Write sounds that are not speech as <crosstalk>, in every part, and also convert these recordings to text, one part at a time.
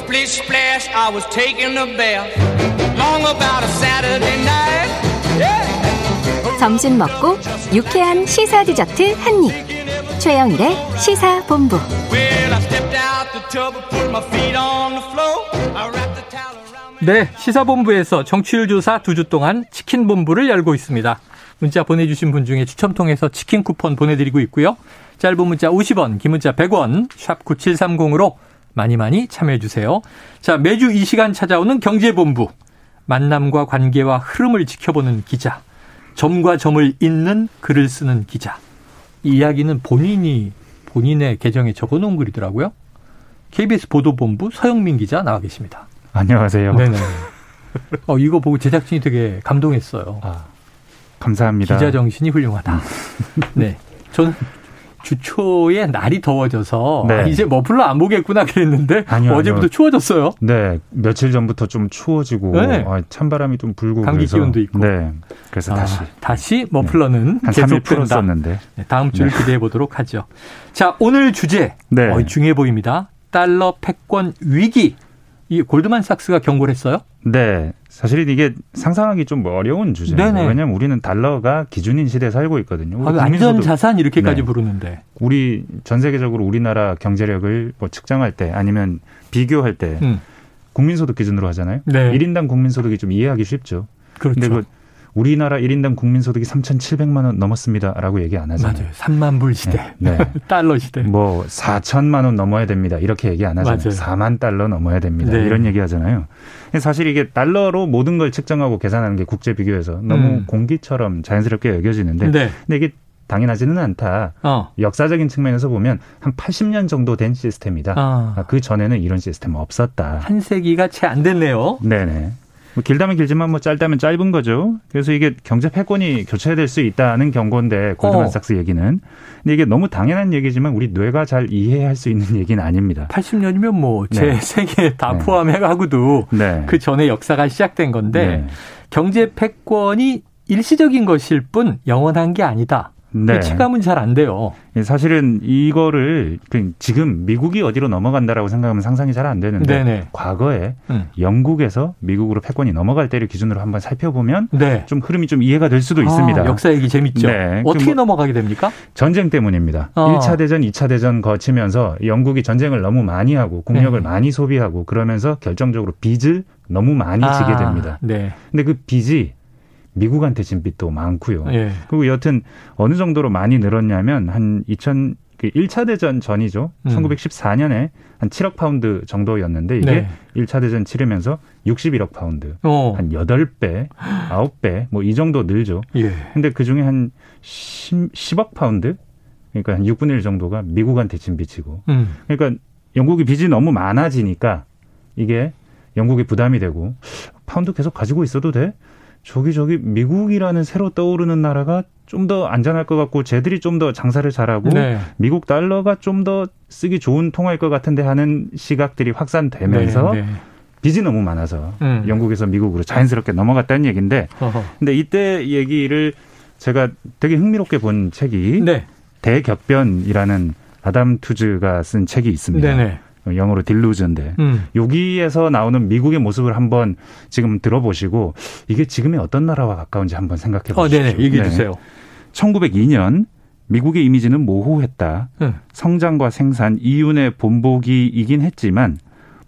Splish splash, I was taking a bath. Long about a Saturday night. Yeah. 점심 먹고 유쾌한 시사 디저트 한 입. 최영일의 시사 본부. Well, I stepped out the tub and put my feet on the floor. I wrapped the towel around me. 네, 시사본부에서 정치율 조사 두 주 동안 치킨 본부를 열고 있습니다. 문자 보내주신 분 중에 추첨 통해서 치킨 쿠폰 보내드리고 있고요. 짧은 문자 50원, 긴 문자 100원, 샵 9730으로 많이 많이 참여해 주세요. 자, 매주 이 시간 찾아오는 경제본부. 만남과 관계와 흐름을 지켜보는 기자. 점과 점을 잇는 글을 쓰는 기자. 이 이야기는 본인이 본인의 계정에 적어놓은 글이더라고요. KBS 보도본부 서영민 기자 나와 계십니다. 안녕하세요. 네네. 어, 이거 보고 제작진이 되게 감동했어요. 아, 감사합니다. 기자 정신이 훌륭하다. <laughs> 네. 저는 주초에 날이 더워져서 네. 아, 이제 머플러 안 보겠구나 그랬는데 아니요, 어제부터 아니요. 추워졌어요. 네, 며칠 전부터 좀 추워지고 네. 아, 찬바람이 좀 불고 감기 그래서, 기운도 있고. 네, 그래서 다시 아, 다시 머플러는 한 3일 계속된다. 풀었었는데 네, 다음 주를 네. 기대해 보도록 하죠. 자, 오늘 주제 네. 어, 중요해 보입니다. 달러 패권 위기. 이 골드만삭스가 경고를 했어요. 네, 사실 이게 상상하기 좀 어려운 주제예요. 네네. 왜냐하면 우리는 달러가 기준인 시대에 살고 있거든요. 아, 안전 국민소득- 자산 이렇게까지 네. 부르는데. 우리 전 세계적으로 우리나라 경제력을 뭐 측정할 때 아니면 비교할 때 음, 국민소득 기준으로 하잖아요. 네. 일 1인당 국민소득이 좀 이해하기 쉽죠. 그렇죠. 근데 그 우리나라 1인당 국민소득이 3,700만 원 넘었습니다라고 얘기 안 하잖아요. 맞아요. 3만 불 시대. 네. 네. <laughs> 달러 시대. 뭐 4천만 원 넘어야 됩니다. 이렇게 얘기 안 하잖아요. 맞아요. 4만 달러 넘어야 됩니다. 네. 이런 얘기 하잖아요. 사실 이게 달러로 모든 걸 측정하고 계산하는 게 국제 비교에서 너무 음. 공기처럼 자연스럽게 여겨지는데 네. 근데 이게 당연하지는 않다. 어. 역사적인 측면에서 보면 한 80년 정도 된 시스템이다. 아. 아, 그 전에는 이런 시스템 없었다. 한 세기가 채 안 됐네요. 네네. 뭐 길다면 길지만 뭐 짧다면 짧은 거죠. 그래서 이게 경제 패권이 교체될 수 있다는 경고인데 골드만삭스 얘기는. 근데 이게 너무 당연한 얘기지만 우리 뇌가 잘 이해할 수 있는 얘기는 아닙니다. 80년이면 뭐제 네. 세계 다 네. 포함해가고도 네. 그 전에 역사가 시작된 건데 네. 경제 패권이 일시적인 것일 뿐 영원한 게 아니다. 네. 체감은 잘 안 돼요. 사실은 이거를 그 지금 미국이 어디로 넘어간다라고 생각하면 상상이 잘 안 되는데 네네. 과거에 음. 영국에서 미국으로 패권이 넘어갈 때를 기준으로 한번 살펴보면 네. 좀 흐름이 좀 이해가 될 수도 있습니다. 아, 역사 얘기 재밌죠. 네. 그 어떻게 뭐- 넘어가게 됩니까? 전쟁 때문입니다. 어. 1차 대전, 2차 대전 거치면서 영국이 전쟁을 너무 많이 하고 국력을 네. 많이 소비하고 그러면서 결정적으로 빚을 너무 많이 지게 아, 됩니다. 네. 근데 그 빚이 미국한테 진 빚도 많고요. 예. 그리고 여튼 어느 정도로 많이 늘었냐면 한 2000, 그 1차 대전 전이죠. 음. 1914년에 한 7억 파운드 정도였는데 이게 네. 1차 대전 치르면서 61억 파운드. 어. 한 8배, 9배 뭐 이 정도 늘죠. 예. 근데 그 중에 한 10, 10억 파운드? 그러니까 한 6분의 1 정도가 미국한테 진 빚이고. 음. 그러니까 영국이 빚이 너무 많아지니까 이게 영국이 부담이 되고 파운드 계속 가지고 있어도 돼? 저기 저기 미국이라는 새로 떠오르는 나라가 좀 더 안전할 것 같고 쟤들이 좀 더 장사를 잘하고 네. 미국 달러가 좀 더 쓰기 좋은 통화일 것 같은데 하는 시각들이 확산되면서 네, 네. 빚이 너무 많아서 음. 영국에서 미국으로 자연스럽게 넘어갔다는 얘기인데 어허. 근데 이때 얘기를 제가 되게 흥미롭게 본 책이 네. 대격변이라는 아담 투즈가 쓴 책이 있습니다. 네네. 영어로 딜루전인데 음. 여기에서 나오는 미국의 모습을 한번 지금 들어보시고 이게 지금의 어떤 나라와 가까운지 한번 생각해 어, 보십시오. 네네. 얘기해 주세요. 1902년 미국의 이미지는 모호했다. 음. 성장과 생산, 이윤의 본보기이긴 했지만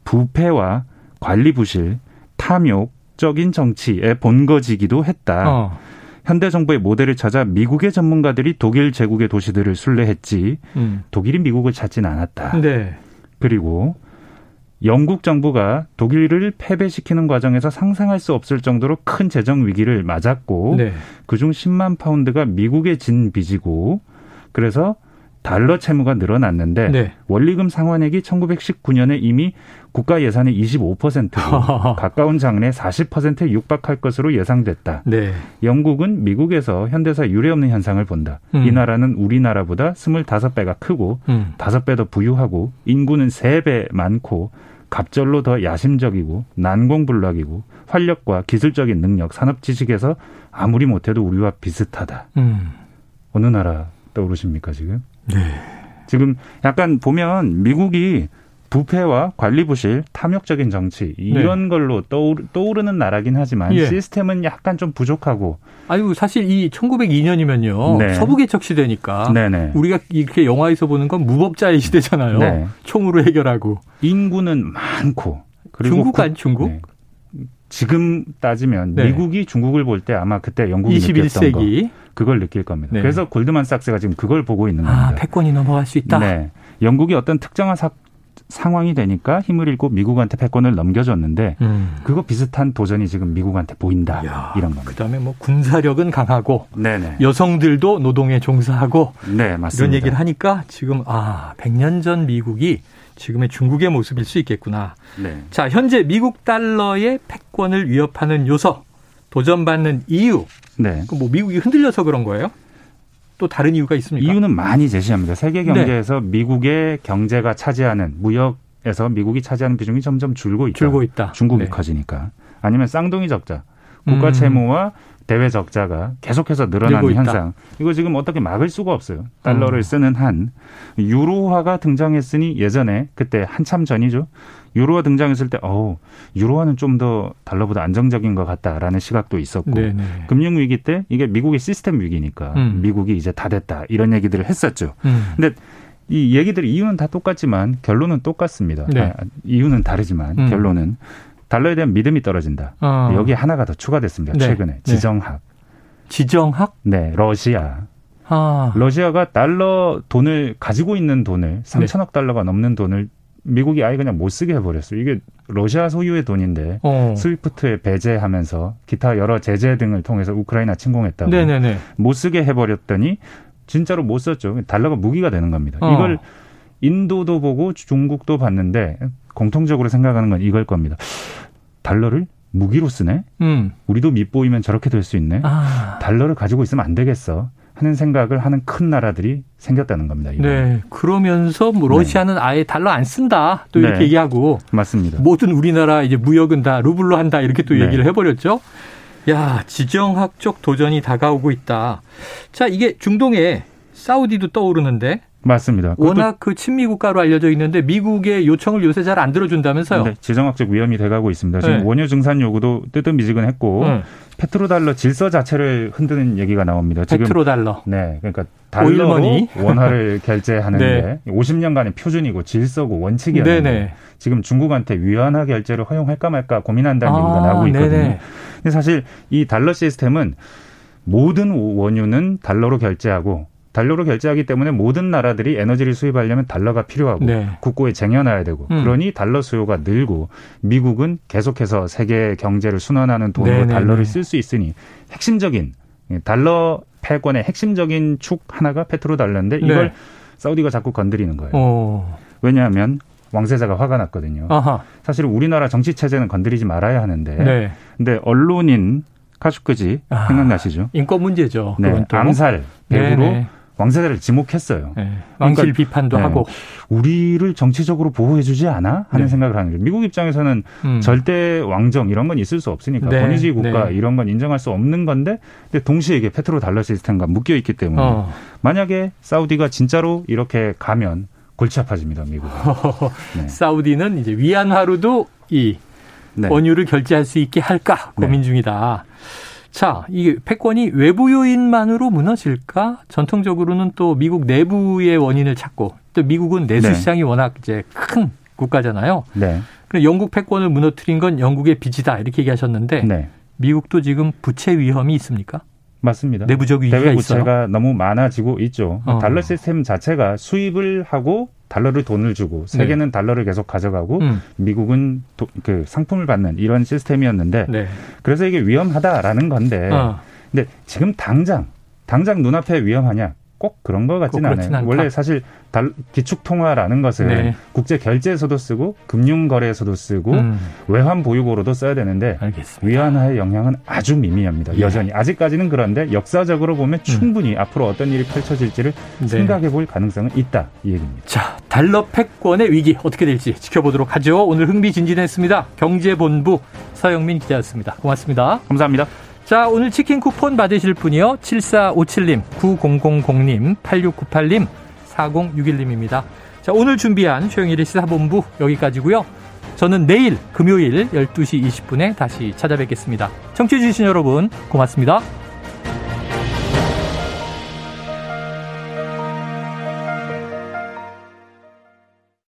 부패와 관리 부실, 탐욕적인 정치의 본거지기도 했다. 어. 현대 정부의 모델을 찾아 미국의 전문가들이 독일 제국의 도시들을 순례했지 음. 독일이 미국을 찾진 않았다. 네. 그리고 영국 정부가 독일을 패배시키는 과정에서 상상할 수 없을 정도로 큰 재정 위기를 맞았고 네. 그중 10만 파운드가 미국의 진 빚이고 그래서 달러 채무가 늘어났는데 네. 원리금 상환액이 1919년에 이미 국가 예산의 25%로 <laughs> 가까운 장래 40%에 육박할 것으로 예상됐다. 네. 영국은 미국에서 현대사 유례없는 현상을 본다. 음. 이 나라는 우리나라보다 25배가 크고 음. 다섯 배더 부유하고 인구는 세배 많고 갑절로 더 야심적이고 난공불락이고 활력과 기술적인 능력, 산업 지식에서 아무리 못해도 우리와 비슷하다. 음. 어느 나라 떠오르십니까 지금? 네. 지금 약간 보면 미국이 부패와 관리 부실, 탐욕적인 정치 이런 네. 걸로 떠오르, 떠오르는 나라긴 하지만 예. 시스템은 약간 좀 부족하고. 아유 사실 이 1902년이면요 네. 서부 개척 시대니까 네네. 우리가 이렇게 영화에서 보는 건 무법자의 시대잖아요. 네. 총으로 해결하고 인구는 많고 그리고 중국 안 중국? 네. 지금 따지면 네. 미국이 중국을 볼 때 아마 그때 영국이 21세기. 느꼈던 거 그걸 느낄 겁니다. 네. 그래서 골드만삭스가 지금 그걸 보고 있는 아, 겁니다. 아, 패권이 넘어갈 수 있다. 네. 영국이 어떤 특정한 사, 상황이 되니까 힘을 잃고 미국한테 패권을 넘겨줬는데 음. 그거 비슷한 도전이 지금 미국한테 보인다 야, 이런 겁니다. 그다음에 뭐 군사력은 강하고 네네. 여성들도 노동에 종사하고 네, 맞습니다. 이런 얘기를 하니까 지금 아 100년 전 미국이 지금의 중국의 모습일 수 있겠구나. 네. 자, 현재 미국 달러의 패권을 위협하는 요소, 도전받는 이유. 네. 뭐 미국이 흔들려서 그런 거예요? 또 다른 이유가 있습니까? 이유는 많이 제시합니다. 세계 네. 경제에서 네. 미국의 경제가 차지하는 무역에서 미국이 차지하는 비중이 점점 줄고 있다. 줄고 있다. 중국이 네. 커지니까. 아니면 쌍둥이 적자. 국가 음. 채무와 대외 적자가 계속해서 늘어나는 현상. 이거 지금 어떻게 막을 수가 없어요. 달러를 음. 쓰는 한 유로화가 등장했으니 예전에 그때 한참 전이죠. 유로화 등장했을 때 어우 유로화는 좀 더 달러보다 안정적인 것 같다라는 시각도 있었고 네네. 금융 위기 때 이게 미국의 시스템 위기니까 음. 미국이 이제 다 됐다 이런 얘기들을 했었죠. 음. 근데 이 얘기들 이유는 다 똑같지만 결론은 똑같습니다. 네. 아, 이유는 다르지만 음. 결론은 달러에 대한 믿음이 떨어진다. 어. 여기 하나가 더 추가됐습니다. 네. 최근에 네. 지정학. 지정학? 네, 러시아. 아. 러시아가 달러 돈을 가지고 있는 돈을 3천억 달러가 넘는 돈을 미국이 아예 그냥 못 쓰게 해버렸어요. 이게 러시아 소유의 돈인데 어. 스위프트에 배제하면서 기타 여러 제재 등을 통해서 우크라이나 침공했다고 네네네. 못 쓰게 해버렸더니 진짜로 못 썼죠. 달러가 무기가 되는 겁니다. 어. 이걸 인도도 보고 중국도 봤는데 공통적으로 생각하는 건 이걸 겁니다. 달러를 무기로 쓰네? 음. 우리도 밑보이면 저렇게 될 수 있네? 아. 달러를 가지고 있으면 안 되겠어. 하는 생각을 하는 큰 나라들이 생겼다는 겁니다. 이번에. 네. 그러면서 뭐 러시아는 네. 아예 달러 안 쓴다. 또 이렇게 네. 얘기하고. 맞습니다. 모든 우리나라 이제 무역은 다 루블로 한다. 이렇게 또 네. 얘기를 해 버렸죠. 야, 지정학적 도전이 다가오고 있다. 자, 이게 중동에 사우디도 떠오르는데 맞습니다. 워낙 그 친미 국가로 알려져 있는데 미국의 요청을 요새 잘 안 들어준다면서요? 네, 지정학적 위험이 돼가고 있습니다. 지금 네. 원유 증산 요구도 뜨뜻미지근했고 네. 페트로달러 질서 자체를 흔드는 얘기가 나옵니다. 지금 페트로달러. 네, 그러니까 달러로 <laughs> 원화를 결제하는데 네. 50년간의 표준이고 질서고 원칙이었는데 네네. 지금 중국한테 위안화 결제를 허용할까 말까 고민한다는 아, 얘기가 나오고 있거든요. 네네. 근데 사실 이 달러 시스템은 모든 원유는 달러로 결제하고 달러로 결제하기 때문에 모든 나라들이 에너지를 수입하려면 달러가 필요하고 네. 국고에 쟁여놔야 되고 음. 그러니 달러 수요가 늘고 미국은 계속해서 세계 경제를 순환하는 돈으로 네네네. 네, 달러를 네. 쓸수 있으니 핵심적인 달러 패권의 핵심적인 축 하나가 페트로 달러인데 이걸 네. 사우디가 자꾸 건드리는 거예요. 오. 왜냐하면 왕세자가 화가 났거든요. 아하. 사실 우리나라 정치 체제는 건드리지 말아야 하는데, 네. 근데 언론인 카슈크지 아, 생각나시죠? 인권 문제죠. 네, 암살 배후로 네 네. 왕세자를 지목했어요. 네. 왕실 그러니까, 비판도 네. 하고 우리를 정치적으로 보호해주지 않아 하는 네. 생각을 하는 거죠. 미국 입장에서는 음. 절대 왕정 이런 건 있을 수 없으니까 네. 권위주의 국가 네. 이런 건 인정할 수 없는 건데 근데 동시에 이게 페트로 달러 시스템과 묶여 있기 때문에 어. 만약에 사우디가 진짜로 이렇게 가면 골치 아파집니다 미국. <laughs> 네. 사우디는 이제 위안화로도 이 네. 원유를 결제할 수 있게 할까 고민 중이다. 자, 이게 패권이 외부 요인만으로 무너질까? 전통적으로는 또 미국 내부의 원인을 찾고 또 미국은 내수 네. 시장이 워낙 이제 큰 국가잖아요. 네. 그럼 영국 패권을 무너뜨린 건 영국의 빚이다 이렇게 얘기하셨는데 네. 미국도 지금 부채 위험이 있습니까? 맞습니다. 내부적 위기가 대외 부채가 있어요? 너무 많아지고 있죠. 어. 달러 시스템 자체가 수입을 하고 달러를 돈을 주고 세계는 네. 달러를 계속 가져가고 음. 미국은 도, 그 상품을 받는 이런 시스템이었는데 네. 그래서 이게 위험하다라는 건데 어. 근데 지금 당장 당장 눈앞에 위험하냐 꼭 그런 것 같지는 않아요. 않다. 원래 사실 달, 기축통화라는 것은 네. 국제 결제에서도 쓰고 금융 거래에서도 쓰고 음. 외환 보유고로도 써야 되는데 알겠습니다. 위안화의 영향은 아주 미미합니다. 예. 여전히 아직까지는 그런데 역사적으로 보면 음. 충분히 음. 앞으로 어떤 일이 펼쳐질지를 네. 생각해 볼 가능성은 있다 이 얘기입니다. 자 달러 패권의 위기 어떻게 될지 지켜보도록 하죠. 오늘 흥미진진했습니다. 경제본부 서영민 기자였습니다. 고맙습니다. 감사합니다. 자, 오늘 치킨 쿠폰 받으실 분이요. 7457님, 9000님, 8698님, 4061님입니다. 자, 오늘 준비한 최영일의 시사본부 여기까지고요. 저는 내일 금요일 12시 20분에 다시 찾아뵙겠습니다. 청취해주신 여러분 고맙습니다.